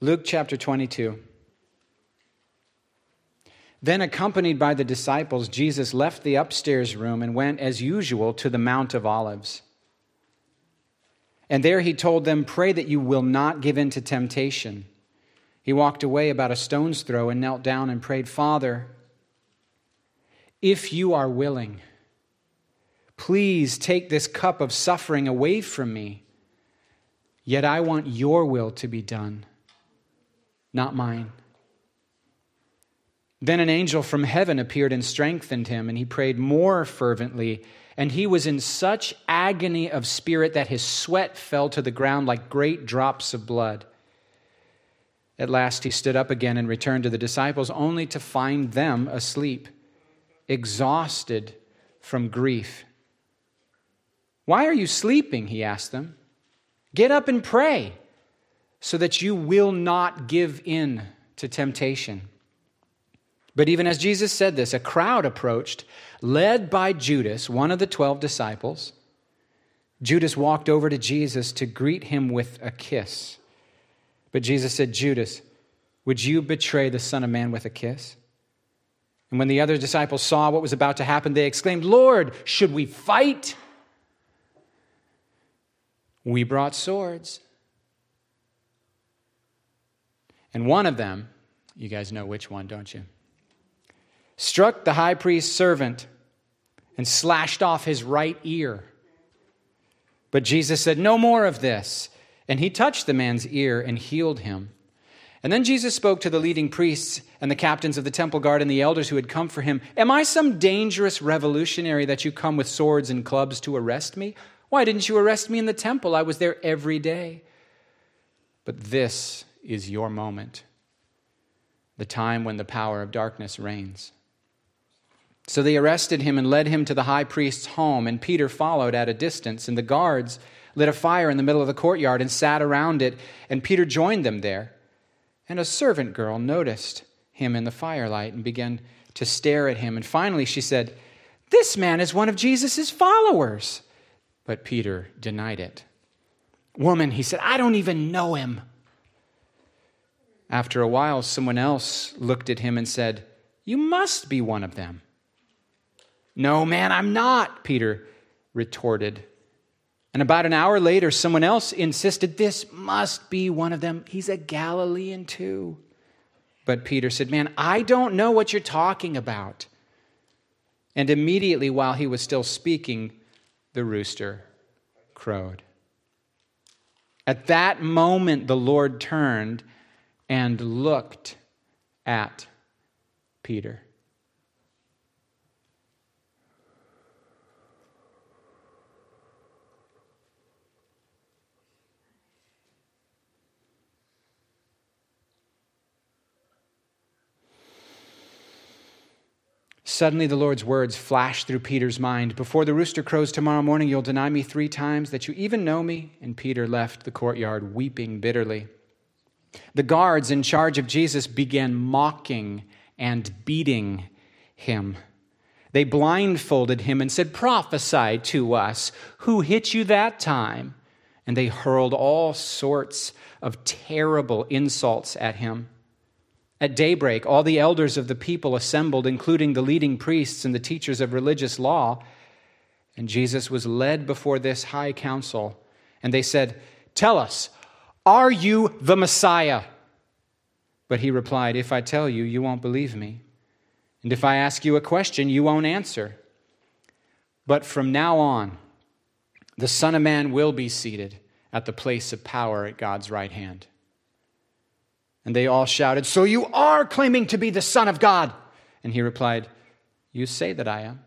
Luke chapter 22. Then, accompanied by the disciples, Jesus left the upstairs room and went, as usual, to the Mount of Olives. And there he told them, Pray that you will not give in to temptation. He walked away about a stone's throw and knelt down and prayed, Father, if you are willing, please take this cup of suffering away from me. Yet I want your will to be done, not mine. Then an angel from heaven appeared and strengthened him, and he prayed more fervently. And he was in such agony of spirit that his sweat fell to the ground like great drops of blood. At last he stood up again and returned to the disciples, only to find them asleep, exhausted from grief. Why are you sleeping? He asked them. Get up and pray so that you will not give in to temptation. But even as Jesus said this, a crowd approached, led by Judas, one of the twelve disciples. Judas walked over to Jesus to greet him with a kiss. But Jesus said, Judas, would you betray the Son of Man with a kiss? And when the other disciples saw what was about to happen, they exclaimed, Lord, should we fight? We brought swords. And one of them, you guys know which one, don't you? struck the high priest's servant and slashed off his right ear. But Jesus said, No more of this. And he touched the man's ear and healed him. And then Jesus spoke to the leading priests and the captains of the temple guard and the elders who had come for him Am I some dangerous revolutionary that you come with swords and clubs to arrest me? Why didn't you arrest me in the temple? I was there every day. But this is your moment, the time when the power of darkness reigns. So they arrested him and led him to the high priest's home, and Peter followed at a distance. And the guards lit a fire in the middle of the courtyard and sat around it, and Peter joined them there. And a servant girl noticed him in the firelight and began to stare at him. And finally she said, This man is one of Jesus' followers. But Peter denied it. Woman, he said, I don't even know him. After a while, someone else looked at him and said, You must be one of them. No, man, I'm not, Peter retorted. And about an hour later, someone else insisted, This must be one of them. He's a Galilean too. But Peter said, Man, I don't know what you're talking about. And immediately, while he was still speaking, the rooster crowed. At that moment, the Lord turned and looked at Peter. Suddenly, the Lord's words flashed through Peter's mind Before the rooster crows tomorrow morning, you'll deny me three times that you even know me. And Peter left the courtyard weeping bitterly. The guards in charge of Jesus began mocking and beating him. They blindfolded him and said, Prophesy to us. Who hit you that time? And they hurled all sorts of terrible insults at him. At daybreak, all the elders of the people assembled, including the leading priests and the teachers of religious law. And Jesus was led before this high council. And they said, Tell us, are you the Messiah? But he replied, If I tell you, you won't believe me. And if I ask you a question, you won't answer. But from now on, the Son of Man will be seated at the place of power at God's right hand. And they all shouted, So you are claiming to be the Son of God? And he replied, You say that I am.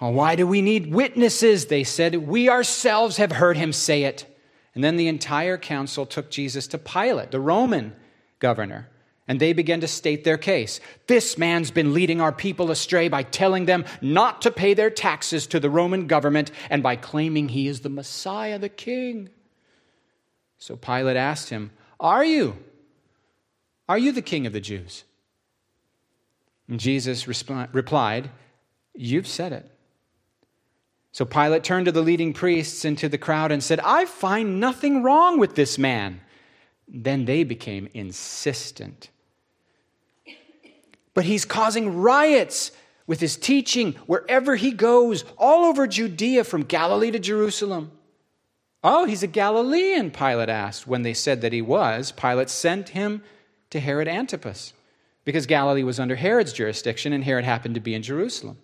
Oh, why do we need witnesses? They said, We ourselves have heard him say it. And then the entire council took Jesus to Pilate, the Roman governor, and they began to state their case. This man's been leading our people astray by telling them not to pay their taxes to the Roman government and by claiming he is the Messiah, the king. So Pilate asked him, are you? Are you the king of the Jews? And Jesus resp- replied, You've said it. So Pilate turned to the leading priests and to the crowd and said, I find nothing wrong with this man. Then they became insistent. But he's causing riots with his teaching wherever he goes, all over Judea, from Galilee to Jerusalem. Oh, he's a Galilean, Pilate asked. When they said that he was, Pilate sent him to Herod Antipas, because Galilee was under Herod's jurisdiction and Herod happened to be in Jerusalem.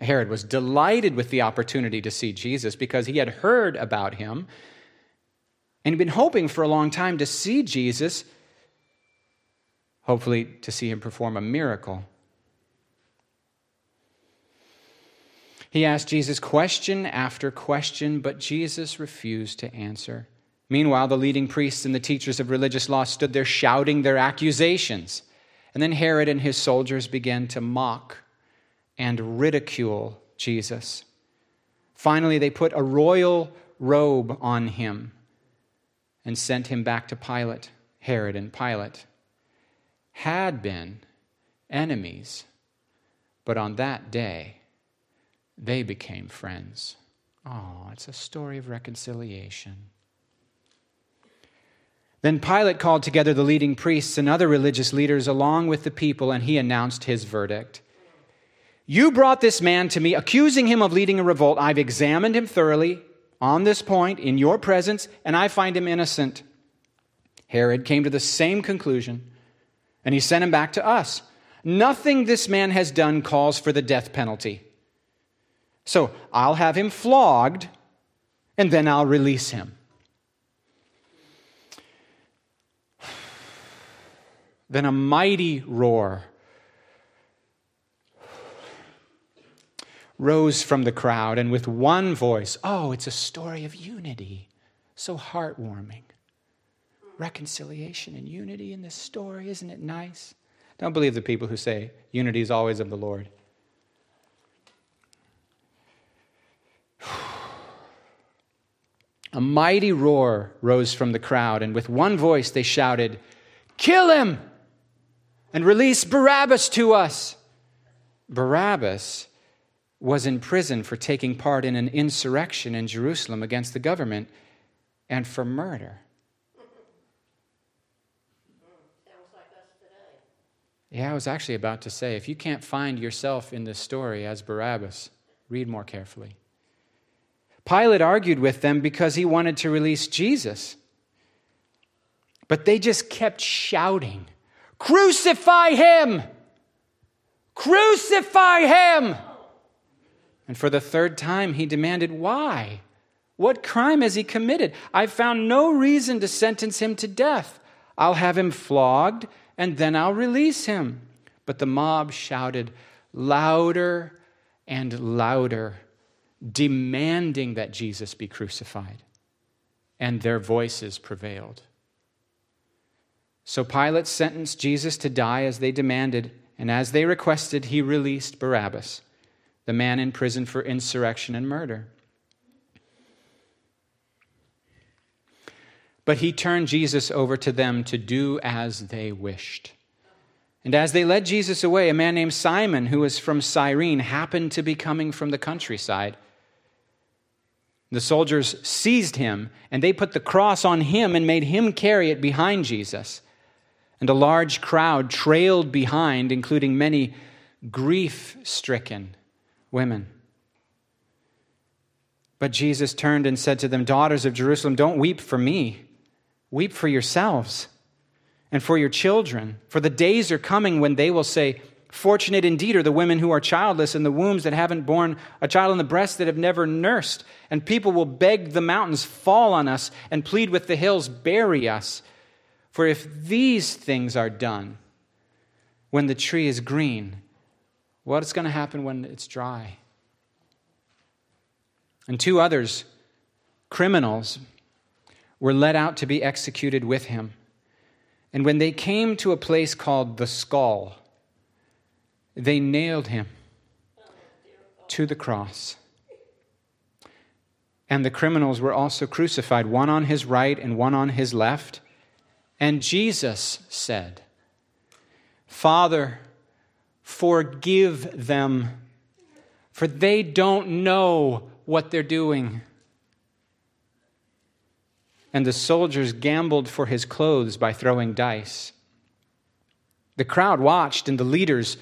Herod was delighted with the opportunity to see Jesus because he had heard about him and he'd been hoping for a long time to see Jesus, hopefully, to see him perform a miracle. He asked Jesus question after question, but Jesus refused to answer. Meanwhile, the leading priests and the teachers of religious law stood there shouting their accusations. And then Herod and his soldiers began to mock and ridicule Jesus. Finally, they put a royal robe on him and sent him back to Pilate. Herod and Pilate had been enemies, but on that day they became friends. Oh, it's a story of reconciliation. Then Pilate called together the leading priests and other religious leaders along with the people, and he announced his verdict. You brought this man to me, accusing him of leading a revolt. I've examined him thoroughly on this point in your presence, and I find him innocent. Herod came to the same conclusion, and he sent him back to us. Nothing this man has done calls for the death penalty. So I'll have him flogged, and then I'll release him. Then a mighty roar rose from the crowd, and with one voice, oh, it's a story of unity. So heartwarming. Reconciliation and unity in this story, isn't it nice? Don't believe the people who say unity is always of the Lord. A mighty roar rose from the crowd, and with one voice they shouted, Kill him and release Barabbas to us. Barabbas was in prison for taking part in an insurrection in Jerusalem against the government and for murder. Yeah, I was actually about to say if you can't find yourself in this story as Barabbas, read more carefully. Pilate argued with them because he wanted to release Jesus. But they just kept shouting, Crucify him! Crucify him! And for the third time, he demanded, Why? What crime has he committed? I've found no reason to sentence him to death. I'll have him flogged, and then I'll release him. But the mob shouted louder and louder, demanding that Jesus be crucified. And their voices prevailed. So Pilate sentenced Jesus to die as they demanded, and as they requested, he released Barabbas the man in prison for insurrection and murder. But he turned Jesus over to them to do as they wished. And as they led Jesus away, a man named Simon, who was from Cyrene, happened to be coming from the countryside. The soldiers seized him, and they put the cross on him and made him carry it behind Jesus. And a large crowd trailed behind, including many grief stricken women. But Jesus turned and said to them, Daughters of Jerusalem, don't weep for me. Weep for yourselves and for your children. For the days are coming when they will say, Fortunate indeed are the women who are childless and the wombs that haven't borne a child and the breasts that have never nursed. And people will beg the mountains, Fall on us, and plead with the hills, Bury us. For if these things are done when the tree is green, What's going to happen when it's dry? And two others, criminals, were led out to be executed with him. And when they came to a place called the skull, they nailed him to the cross. And the criminals were also crucified, one on his right and one on his left. And Jesus said, Father, Forgive them, for they don't know what they're doing. and the soldiers gambled for his clothes by throwing dice. The crowd watched, and the leaders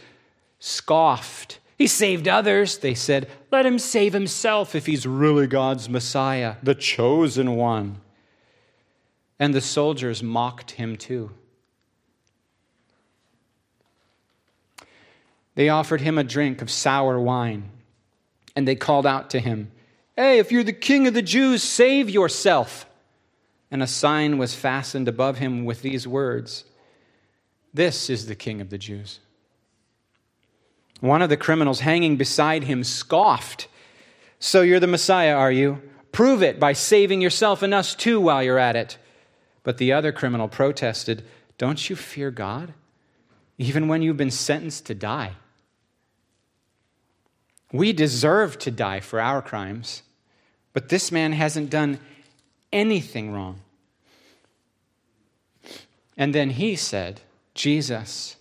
scoffed. He saved others, they said. Let him save himself if he's really God's Messiah, the chosen one. And the soldiers mocked him too. They offered him a drink of sour wine, and they called out to him, Hey, if you're the king of the Jews, save yourself and a sign was fastened above him with these words This is the King of the Jews. One of the criminals hanging beside him scoffed. So you're the Messiah, are you? Prove it by saving yourself and us too while you're at it. But the other criminal protested, Don't you fear God, even when you've been sentenced to die? We deserve to die for our crimes, but this man hasn't done anything wrong. And then he said, Jesus,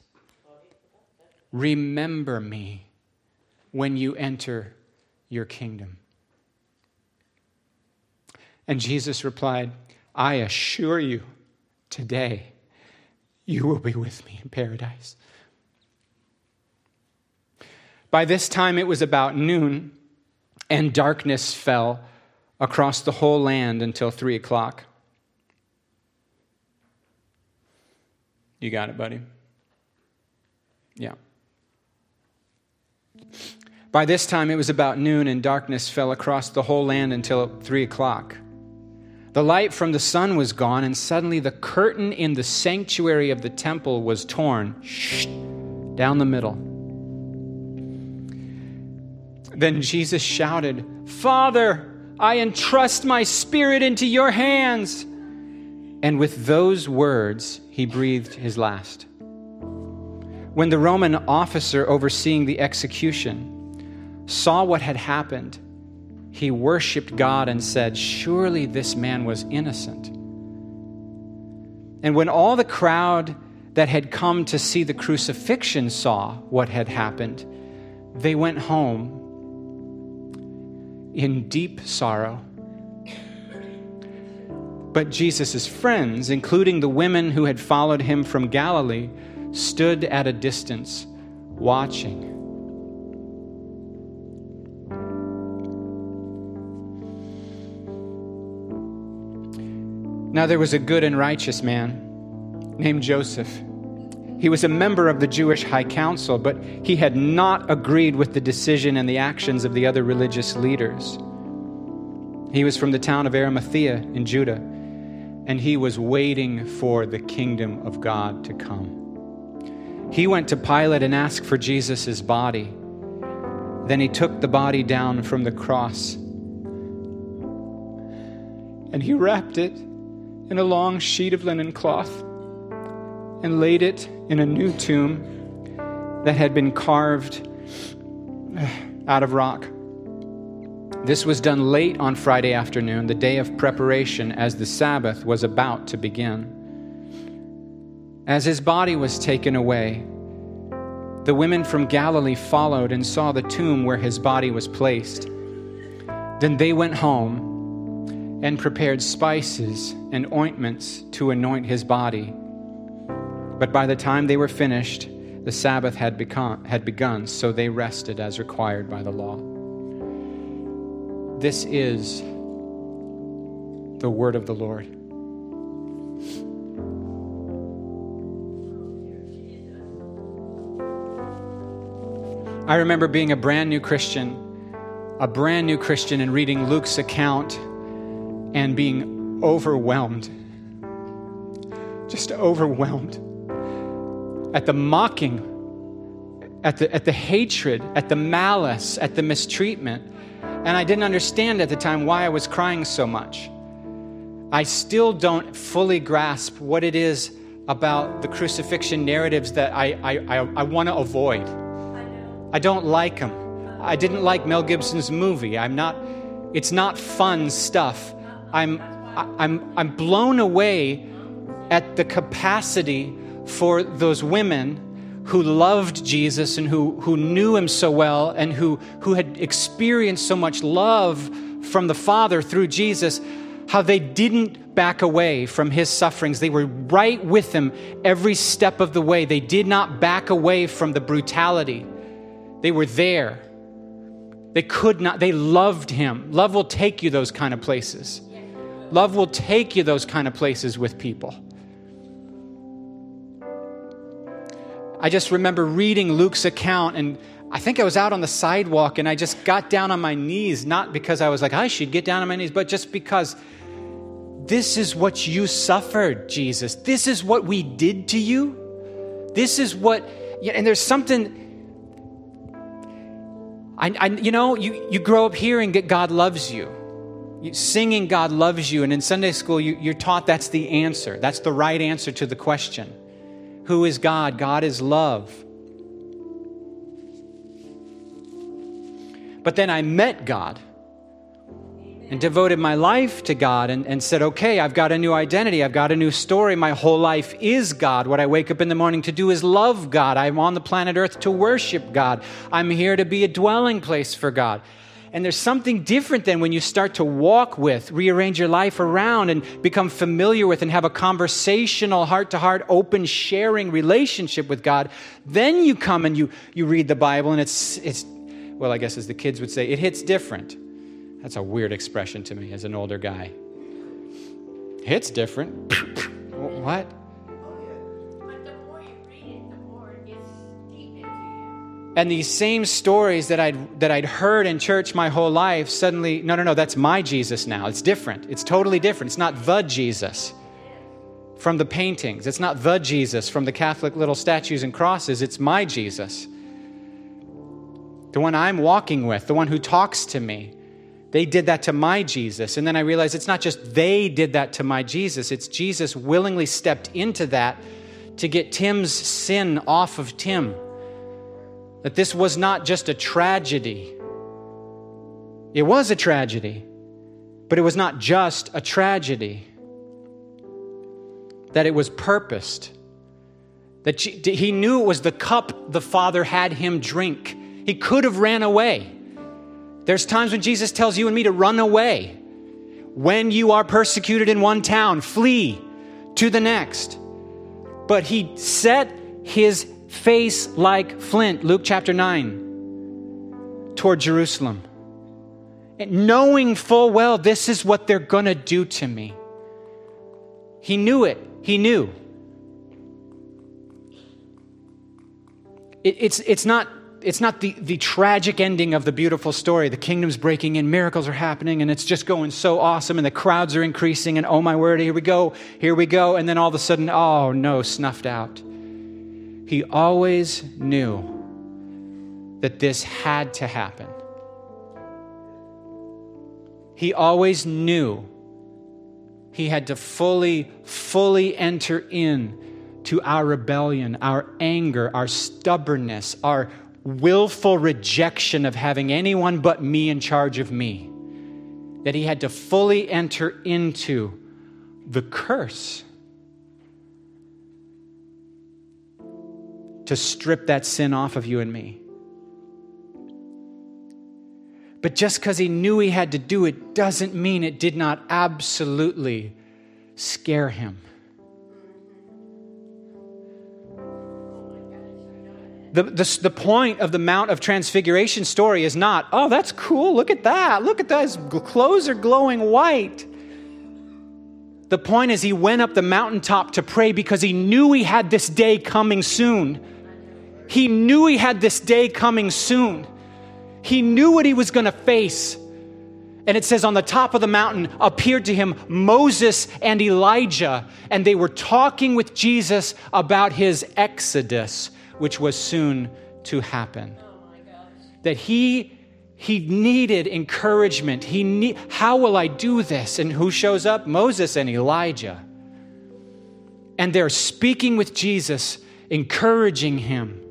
remember me when you enter your kingdom. And Jesus replied, I assure you, today you will be with me in paradise. By this time it was about noon, and darkness fell across the whole land until three o'clock. You got it, buddy? Yeah. By this time, it was about noon, and darkness fell across the whole land until three o'clock. The light from the sun was gone, and suddenly the curtain in the sanctuary of the temple was torn down the middle. Then Jesus shouted, Father, I entrust my spirit into your hands. And with those words, he breathed his last. When the Roman officer overseeing the execution saw what had happened, he worshiped God and said, Surely this man was innocent. And when all the crowd that had come to see the crucifixion saw what had happened, they went home in deep sorrow. But Jesus' friends, including the women who had followed him from Galilee, stood at a distance watching. Now there was a good and righteous man named Joseph he was a member of the Jewish High Council, but he had not agreed with the decision and the actions of the other religious leaders. He was from the town of Arimathea in Judah, and he was waiting for the kingdom of God to come. He went to Pilate and asked for Jesus' body. Then he took the body down from the cross and he wrapped it in a long sheet of linen cloth and laid it in a new tomb that had been carved uh, out of rock. This was done late on Friday afternoon, the day of preparation, as the Sabbath was about to begin. As his body was taken away, the women from Galilee followed and saw the tomb where his body was placed. Then they went home and prepared spices and ointments to anoint his body. But by the time they were finished, the Sabbath had, become, had begun, so they rested as required by the law. This is the word of the Lord. I remember being a brand new Christian, a brand new Christian, and reading Luke's account and being overwhelmed. Just overwhelmed at the mocking, at the, at the hatred, at the malice, at the mistreatment. And I didn't understand at the time why I was crying so much. I still don't fully grasp what it is about the crucifixion narratives that I, I, I, I want to avoid. I don't like them. I didn't like Mel Gibson's movie. I'm not, it's not fun stuff. I'm, I'm, I'm blown away at the capacity for those women who loved Jesus and who, who knew him so well and who, who had experienced so much love from the Father through Jesus. how they didn't back away from his sufferings. They were right with him every step of the way. They did not back away from the brutality. They were there. They could not, they loved him. Love will take you those kind of places. Love will take you those kind of places with people. I just remember reading Luke's account, and I think I was out on the sidewalk and I just got down on my knees, not because I was like, I should get down on my knees, but just because this is what you suffered, Jesus. This is what we did to you. This is what, and there's something. I, I, you know, you, you grow up hearing that God loves you. you singing God loves you. And in Sunday school, you, you're taught that's the answer. That's the right answer to the question Who is God? God is love. But then I met God and devoted my life to God and, and said, okay, I've got a new identity. I've got a new story. My whole life is God. What I wake up in the morning to do is love God. I'm on the planet Earth to worship God. I'm here to be a dwelling place for God. And there's something different than when you start to walk with, rearrange your life around, and become familiar with and have a conversational, heart to heart, open, sharing relationship with God. Then you come and you, you read the Bible, and it's, it's, well, I guess as the kids would say, it hits different. That's a weird expression to me as an older guy. It's different. what? And these same stories that I'd, that I'd heard in church my whole life suddenly, no, no, no, that's my Jesus now. It's different. It's totally different. It's not the Jesus from the paintings. It's not the Jesus from the Catholic little statues and crosses. It's my Jesus. The one I'm walking with, the one who talks to me, they did that to my Jesus. And then I realized it's not just they did that to my Jesus, it's Jesus willingly stepped into that to get Tim's sin off of Tim. That this was not just a tragedy. It was a tragedy, but it was not just a tragedy. That it was purposed. That he knew it was the cup the Father had him drink. He could have ran away. There's times when Jesus tells you and me to run away. When you are persecuted in one town, flee to the next. But he set his face like flint, Luke chapter 9, toward Jerusalem. And knowing full well this is what they're going to do to me. He knew it. He knew. It, it's, it's not it's not the, the tragic ending of the beautiful story. The kingdom's breaking in, miracles are happening, and it's just going so awesome, and the crowds are increasing, and oh my word, here we go, here we go. And then all of a sudden, oh no, snuffed out. He always knew that this had to happen. He always knew he had to fully, fully enter in to our rebellion, our anger, our stubbornness, our willful rejection of having anyone but me in charge of me, that he had to fully enter into the curse to strip that sin off of you and me. But just because he knew he had to do it doesn't mean it did not absolutely scare him. The, the, the, point of the Mount of Transfiguration story is not, oh, that's cool, look at that, look at his clothes are glowing white. The point is, he went up the mountaintop to pray because he knew he had this day coming soon. He knew he had this day coming soon. He knew what he was going to face. And it says, on the top of the mountain appeared to him Moses and Elijah, and they were talking with Jesus about his exodus which was soon to happen. that he he needed encouragement. He need, how will I do this? And who shows up? Moses and Elijah. And they're speaking with Jesus, encouraging him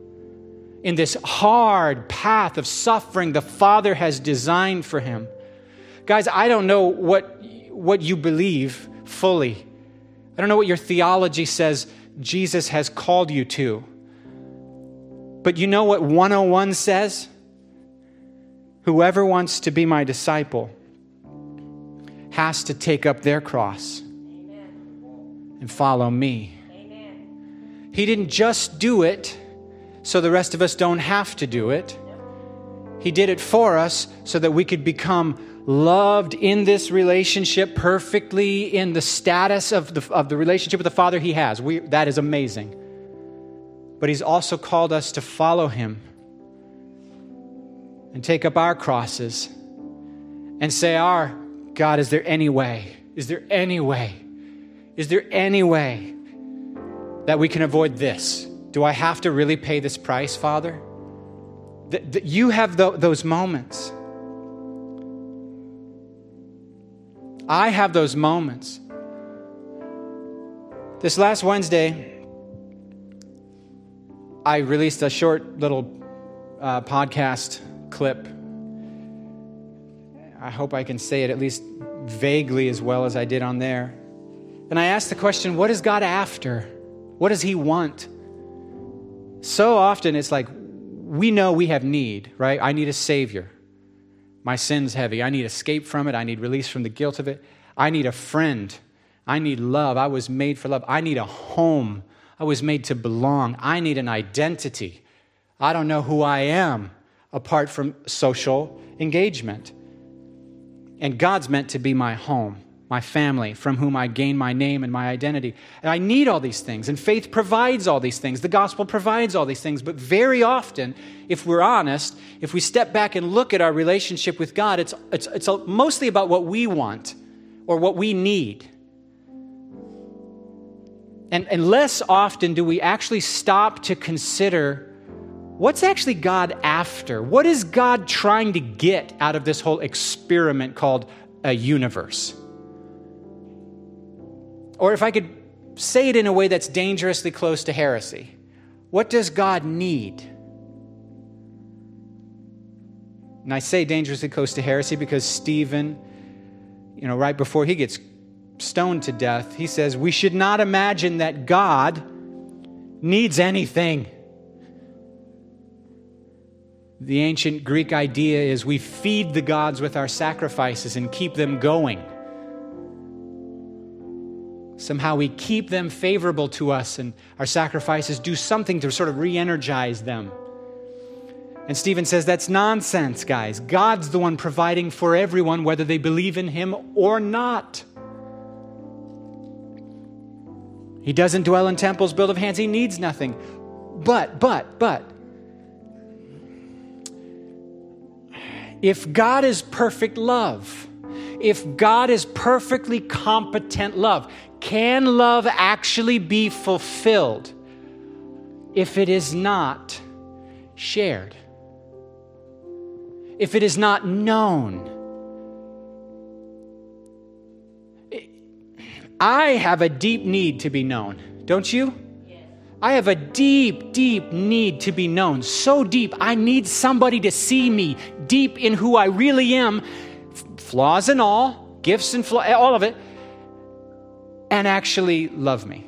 in this hard path of suffering the Father has designed for him. Guys, I don't know what, what you believe fully. I don't know what your theology says Jesus has called you to. But you know what 101 says? Whoever wants to be my disciple has to take up their cross and follow me. He didn't just do it so the rest of us don't have to do it. He did it for us so that we could become loved in this relationship perfectly in the status of the, of the relationship with the Father He has. We, that is amazing. But He's also called us to follow Him and take up our crosses and say, Our God, is there any way? Is there any way? Is there any way that we can avoid this? Do I have to really pay this price, Father? That, you have those moments. I have those moments. This last Wednesday, I released a short little uh, podcast clip. I hope I can say it at least vaguely as well as I did on there. And I asked the question what is God after? What does He want? So often it's like we know we have need, right? I need a Savior. My sin's heavy. I need escape from it. I need release from the guilt of it. I need a friend. I need love. I was made for love. I need a home. I was made to belong. I need an identity. I don't know who I am apart from social engagement. And God's meant to be my home my family, from whom I gain my name and my identity. And I need all these things, and faith provides all these things. The gospel provides all these things. But very often, if we're honest, if we step back and look at our relationship with God, it's, it's, it's mostly about what we want or what we need. And, and less often do we actually stop to consider what's actually God after? What is God trying to get out of this whole experiment called a universe? Or if I could say it in a way that's dangerously close to heresy, what does God need? And I say dangerously close to heresy because Stephen, you know, right before he gets stoned to death, he says, We should not imagine that God needs anything. The ancient Greek idea is we feed the gods with our sacrifices and keep them going. Somehow we keep them favorable to us, and our sacrifices do something to sort of re energize them. And Stephen says that's nonsense, guys. God's the one providing for everyone, whether they believe in Him or not. He doesn't dwell in temples built of hands, He needs nothing. But, but, but, if God is perfect love, if God is perfectly competent love, can love actually be fulfilled if it is not shared? If it is not known? I have a deep need to be known, don't you? I have a deep, deep need to be known. So deep, I need somebody to see me deep in who I really am, flaws and all, gifts and flaws, all of it, and actually love me.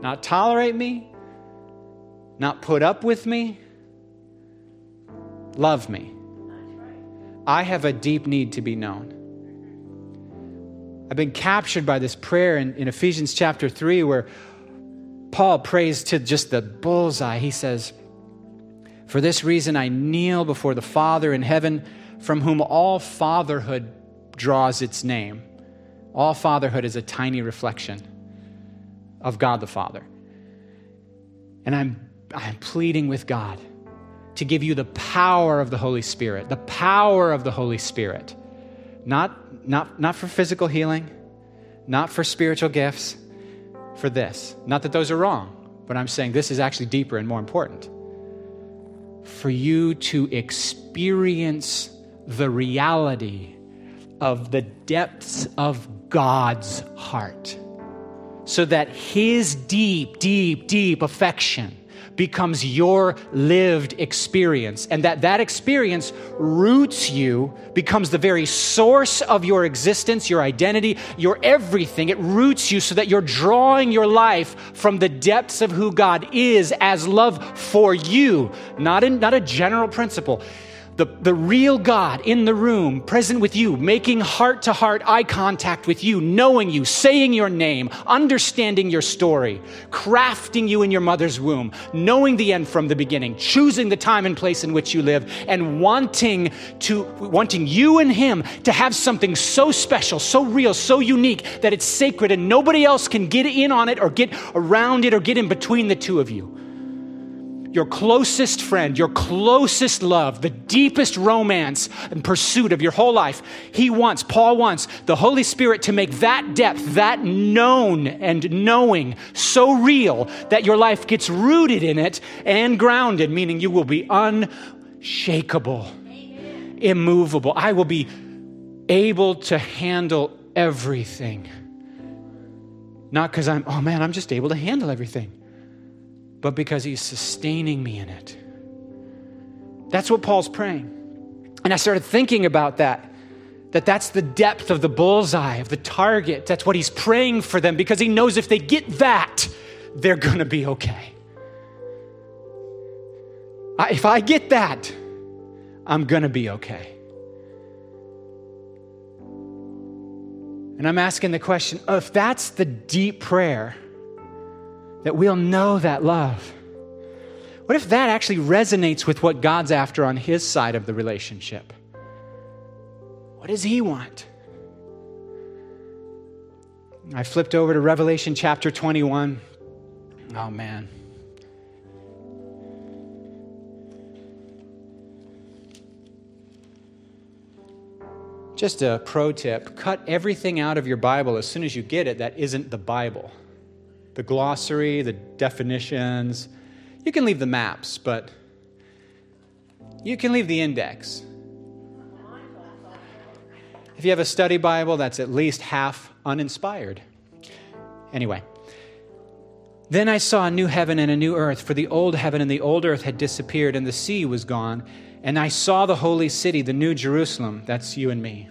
Not tolerate me, not put up with me, love me. I have a deep need to be known. I've been captured by this prayer in, in Ephesians chapter 3 where Paul prays to just the bullseye. He says, For this reason I kneel before the Father in heaven, from whom all fatherhood draws its name. All fatherhood is a tiny reflection of God the Father. And I'm, I'm pleading with God to give you the power of the Holy Spirit, the power of the Holy Spirit. Not, not, not for physical healing, not for spiritual gifts, for this. Not that those are wrong, but I'm saying this is actually deeper and more important. For you to experience the reality of the depths of God's heart so that His deep, deep, deep affection becomes your lived experience and that that experience roots you becomes the very source of your existence your identity your everything. It roots you so that you're drawing your life from the depths of who god is as love for you not in not a general principle the, the real God in the room, present with you, making heart to heart eye contact with you, knowing you, saying your name, understanding your story, crafting you in your mother's womb, knowing the end from the beginning, choosing the time and place in which you live, and wanting to wanting you and him to have something so special, so real, so unique that it's sacred and nobody else can get in on it or get around it or get in between the two of you your closest friend, your closest love, the deepest romance and pursuit of your whole life. He wants, Paul wants, the Holy Spirit to make that depth, that known and knowing so real that your life gets rooted in it and grounded, meaning you will be unshakable, Amen. immovable. I will be able to handle everything. Not because I'm, oh man, I'm just able to handle everything but because He's sustaining me in it. That's what Paul's praying. And I started thinking about that. That that's the depth of the bullseye, of the target. That's what he's praying for them because he knows if they get that, they're to be okay. I, if I get that, I'm to be okay. And I'm asking the question oh, if that's the deep prayer, that we'll know that love. What if that actually resonates with what God's after on his side of the relationship? What does he want? I flipped over to Revelation chapter 21. Oh, man. Just a pro tip cut everything out of your Bible as soon as you get it that isn't the Bible the glossary, the definitions. You can leave the maps, but you can leave the index. If you have a study Bible, that's at least half uninspired. Anyway, then I saw a new heaven and a new earth, for the old heaven and the old earth had disappeared, and the sea was gone. And I saw the holy city, the new Jerusalem, that's you and me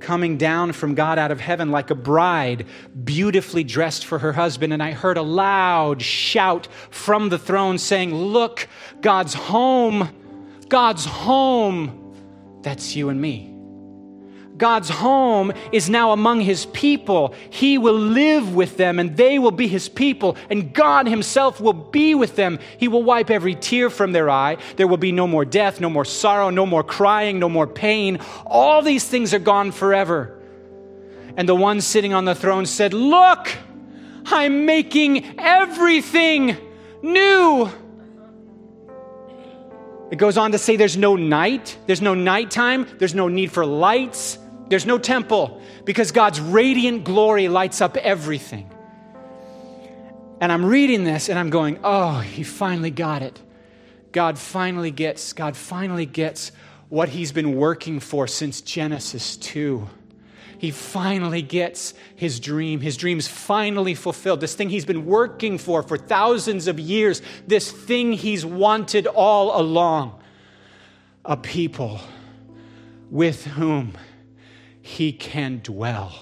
coming down from God out of heaven like a bride beautifully dressed for her husband. And I heard a loud shout from the throne saying, Look, God's home, God's home. That's you and me. God's home is now among his people. He will live with them and they will be his people, and God himself will be with them. He will wipe every tear from their eye. There will be no more death, no more sorrow, no more crying, no more pain. All these things are gone forever. And the one sitting on the throne said, Look, I'm making everything new. It goes on to say there's no night, there's no nighttime, there's no need for lights, there's no temple because God's radiant glory lights up everything. And I'm reading this and I'm going, oh, he finally got it. God finally gets, God finally gets what he's been working for since Genesis 2. He finally gets his dream. His dream's finally fulfilled. This thing he's been working for for thousands of years, this thing he's wanted all along. A people with whom he can dwell.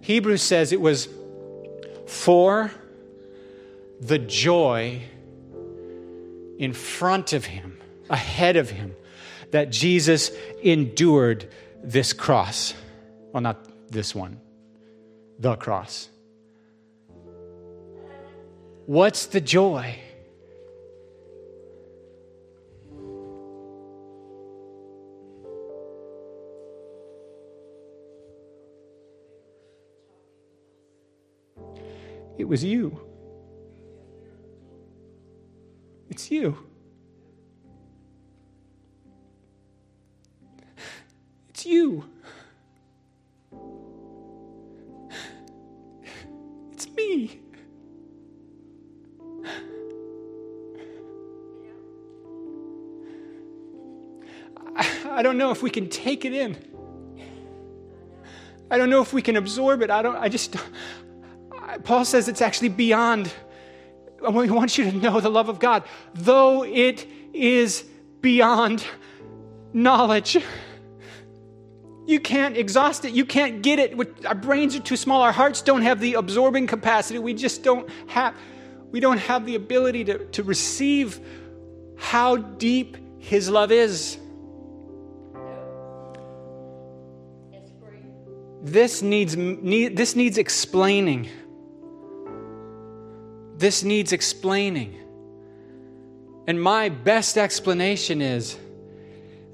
Hebrews says it was for the joy in front of him, ahead of him, that Jesus endured this cross. Well, not this one, the cross. What's the joy? It was you. It's you. It's you. It's me. I don't know if we can take it in. I don't know if we can absorb it. I don't I just Paul says it's actually beyond. We want you to know the love of God, though it is beyond knowledge. You can't exhaust it. You can't get it. Our brains are too small. Our hearts don't have the absorbing capacity. We just don't have, we don't have the ability to, to receive how deep His love is. This needs, need, this needs explaining. This needs explaining. And my best explanation is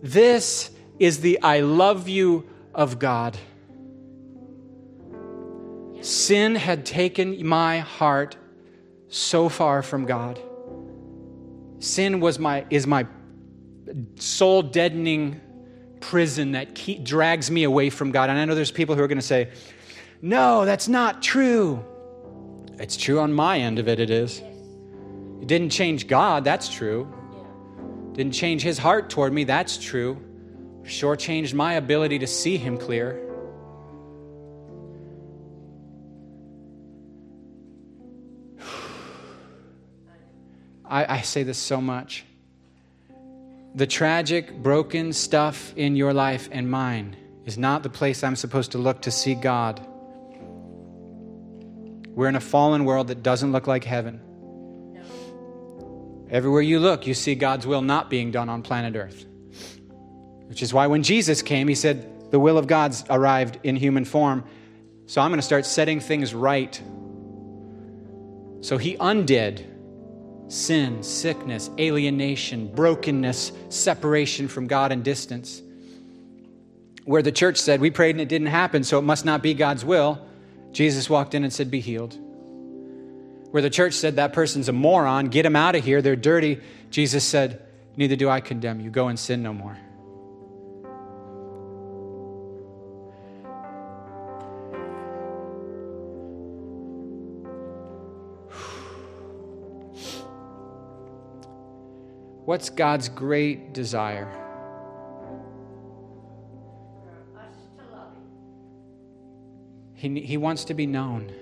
this is the I love you of God. Sin had taken my heart so far from God. Sin was my, is my soul deadening prison that keep, drags me away from God. And I know there's people who are going to say, no, that's not true. It's true on my end of it, it is. It didn't change God, that's true. Didn't change his heart toward me, that's true. Sure changed my ability to see him clear. I, I say this so much. The tragic, broken stuff in your life and mine is not the place I'm supposed to look to see God. We're in a fallen world that doesn't look like heaven. Everywhere you look, you see God's will not being done on planet Earth. Which is why when Jesus came, he said, The will of God's arrived in human form. So I'm going to start setting things right. So he undid sin, sickness, alienation, brokenness, separation from God, and distance. Where the church said, We prayed and it didn't happen, so it must not be God's will, Jesus walked in and said, Be healed. Where the church said, That person's a moron, get him out of here, they're dirty, Jesus said, Neither do I condemn you, go and sin no more. What's God's great desire? He, he wants to be known.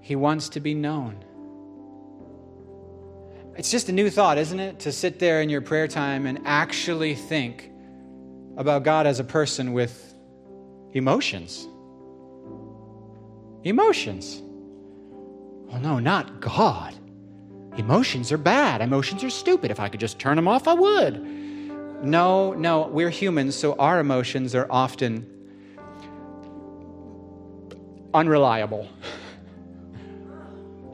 He wants to be known. It's just a new thought, isn't it? To sit there in your prayer time and actually think about God as a person with emotions. Emotions. Oh, no, not God. Emotions are bad. Emotions are stupid. If I could just turn them off, I would. No, no, we're humans, so our emotions are often unreliable.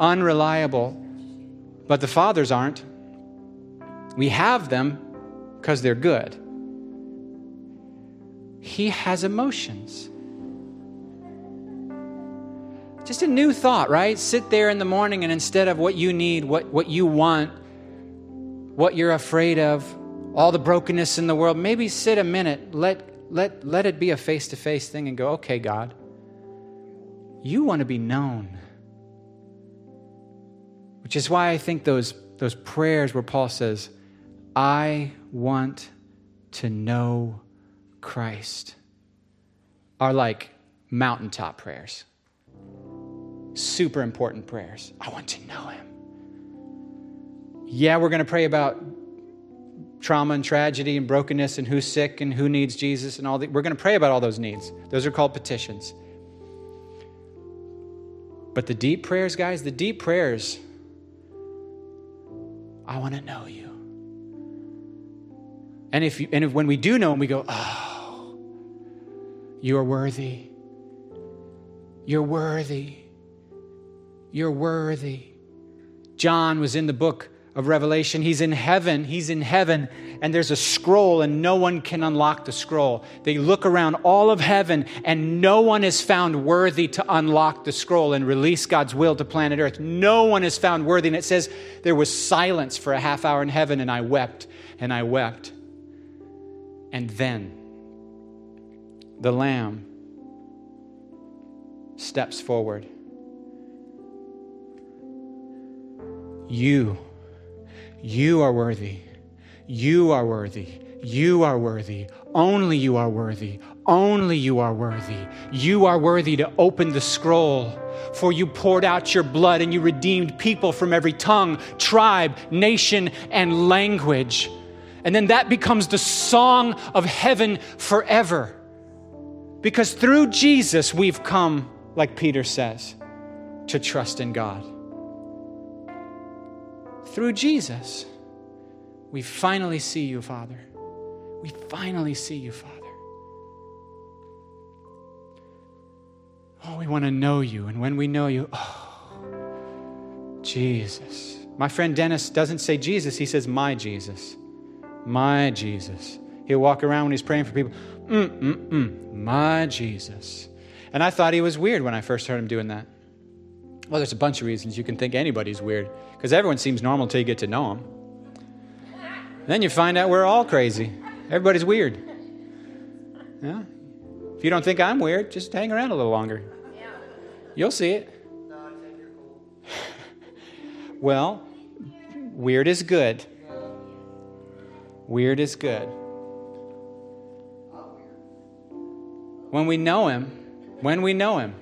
unreliable. But the Father's aren't. We have them because they're good. He has emotions. Just a new thought, right? Sit there in the morning and instead of what you need, what, what you want, what you're afraid of, all the brokenness in the world, maybe sit a minute, let, let, let it be a face to face thing and go, okay, God, you want to be known. Which is why I think those, those prayers where Paul says, I want to know Christ, are like mountaintop prayers super important prayers. I want to know Him. Yeah, we're going to pray about trauma and tragedy and brokenness and who's sick and who needs Jesus and all that. We're going to pray about all those needs. Those are called petitions. But the deep prayers, guys, the deep prayers, I want to know you. And if, you, and if when we do know him, we go, oh, you are worthy. You're worthy. You're worthy. John was in the book of Revelation. He's in heaven. He's in heaven, and there's a scroll, and no one can unlock the scroll. They look around all of heaven, and no one is found worthy to unlock the scroll and release God's will to planet Earth. No one is found worthy. And it says, There was silence for a half hour in heaven, and I wept, and I wept. And then the Lamb steps forward You, you are worthy. You are worthy. You are worthy. Only you are worthy. Only you are worthy. You are worthy to open the scroll. For you poured out your blood and you redeemed people from every tongue, tribe, nation, and language. And then that becomes the song of heaven forever. Because through Jesus, we've come, like Peter says, to trust in God through Jesus. We finally see you, Father. We finally see you, Father. Oh, we want to know you. And when we know you, oh, Jesus. My friend Dennis doesn't say Jesus, he says, My Jesus. My Jesus. He'll walk around when he's praying for people, mm, mm, mm, my Jesus. And I thought he was weird when I first heard him doing that. Well, there's a bunch of reasons you can think anybody's weird, because everyone seems normal until you get to know them. Then you find out we're all crazy. Everybody's weird. Yeah? If you don't think I'm weird, just hang around a little longer. You'll see it. well, weird is good. Weird is good. When we know Him, when we know Him,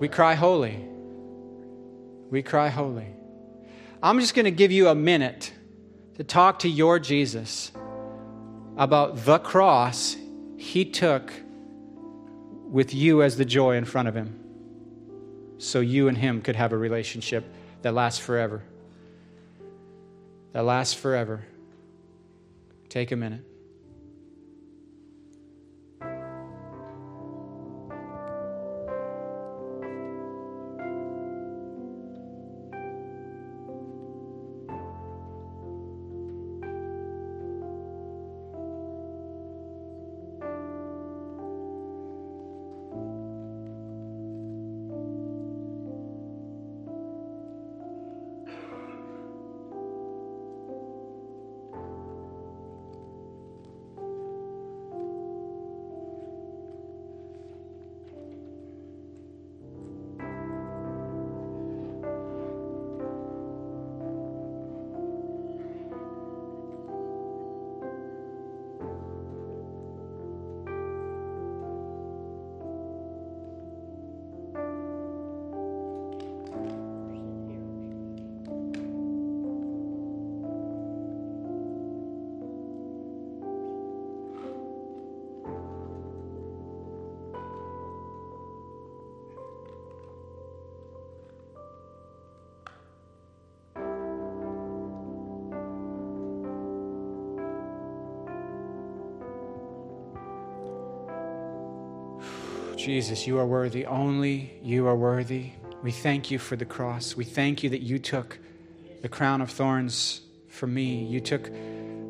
we cry holy. We cry holy. I'm just going to give you a minute to talk to your Jesus about the cross he took with you as the joy in front of him so you and him could have a relationship that lasts forever. That lasts forever. Take a minute. Jesus, you are worthy. Only you are worthy. We thank you for the cross. We thank you that you took the crown of thorns for me. You took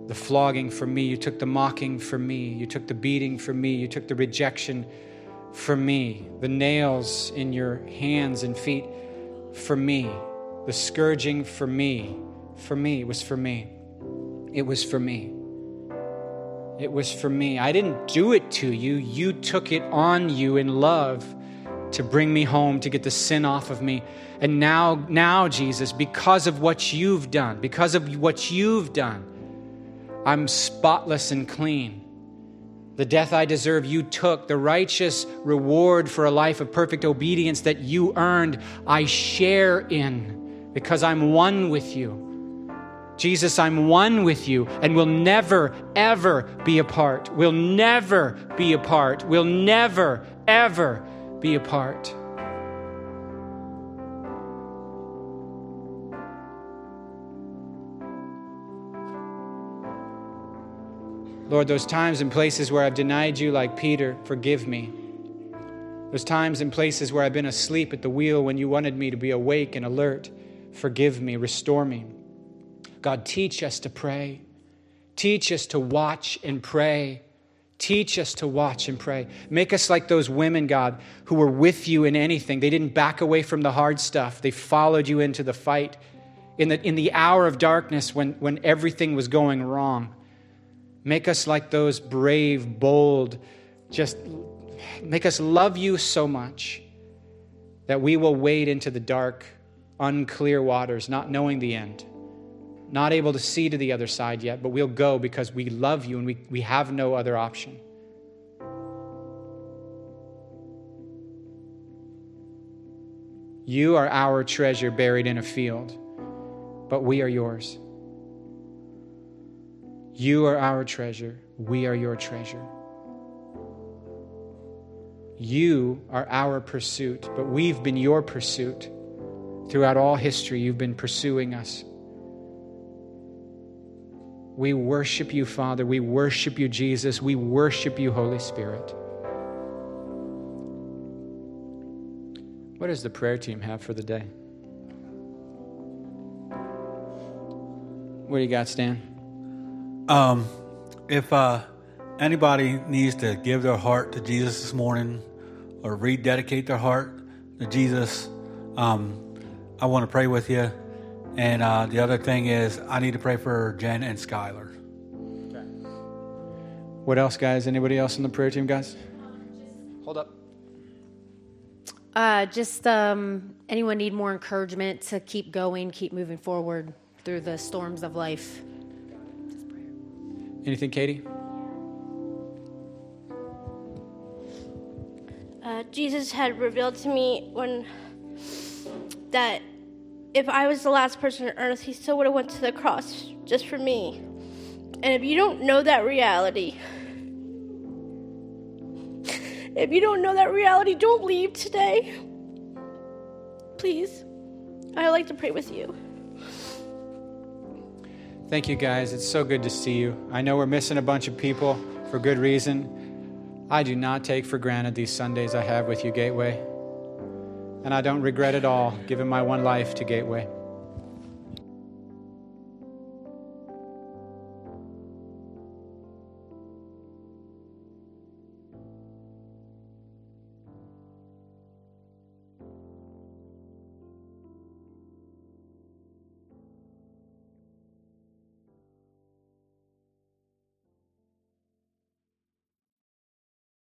the flogging for me. You took the mocking for me. You took the beating for me. You took the rejection for me. The nails in your hands and feet for me. The scourging for me. For me. It was for me. It was for me. It was for me. I didn't do it to you. You took it on you in love to bring me home, to get the sin off of me. And now, now, Jesus, because of what you've done, because of what you've done, I'm spotless and clean. The death I deserve, you took. The righteous reward for a life of perfect obedience that you earned, I share in because I'm one with you. Jesus, I'm one with you and we'll never, ever be apart. We'll never be apart. We'll never, ever be apart. Lord, those times and places where I've denied you, like Peter, forgive me. Those times and places where I've been asleep at the wheel when you wanted me to be awake and alert, forgive me, restore me. God, teach us to pray. Teach us to watch and pray. Teach us to watch and pray. Make us like those women, God, who were with you in anything. They didn't back away from the hard stuff, they followed you into the fight. In the, in the hour of darkness when, when everything was going wrong, make us like those brave, bold, just make us love you so much that we will wade into the dark, unclear waters, not knowing the end not able to see to the other side yet, but we'll go because we love you and we, we have no other option. You are our treasure buried in a field, but we are yours. You are our treasure, we are your treasure. You are our pursuit, but we've been your pursuit. Throughout all history, you've been pursuing us. We worship you, Father. We worship you, Jesus. We worship you, Holy Spirit. What does the prayer team have for the day? What do you got, Stan? Um, if uh, anybody needs to give their heart to Jesus this morning or rededicate their heart to Jesus, um, I want to pray with you. And uh, the other thing is, I need to pray for Jen and Skylar. What else, guys? Anybody else on the prayer team, guys? Hold up. Uh, just um, anyone need more encouragement to keep going, keep moving forward through the storms of life. Anything, Katie? Uh, Jesus had revealed to me when that if I was the last person on earth, he still would have went to the cross just for me. And if you don't know that reality, if you don't know that reality, don't leave today. Please. I'd like to pray with you. Thank you, guys. It's so good to see you. I know we're missing a bunch of people for good reason. I do not take for granted these Sundays I have with you, Gateway. And I don't regret at all giving my one life to Gateway.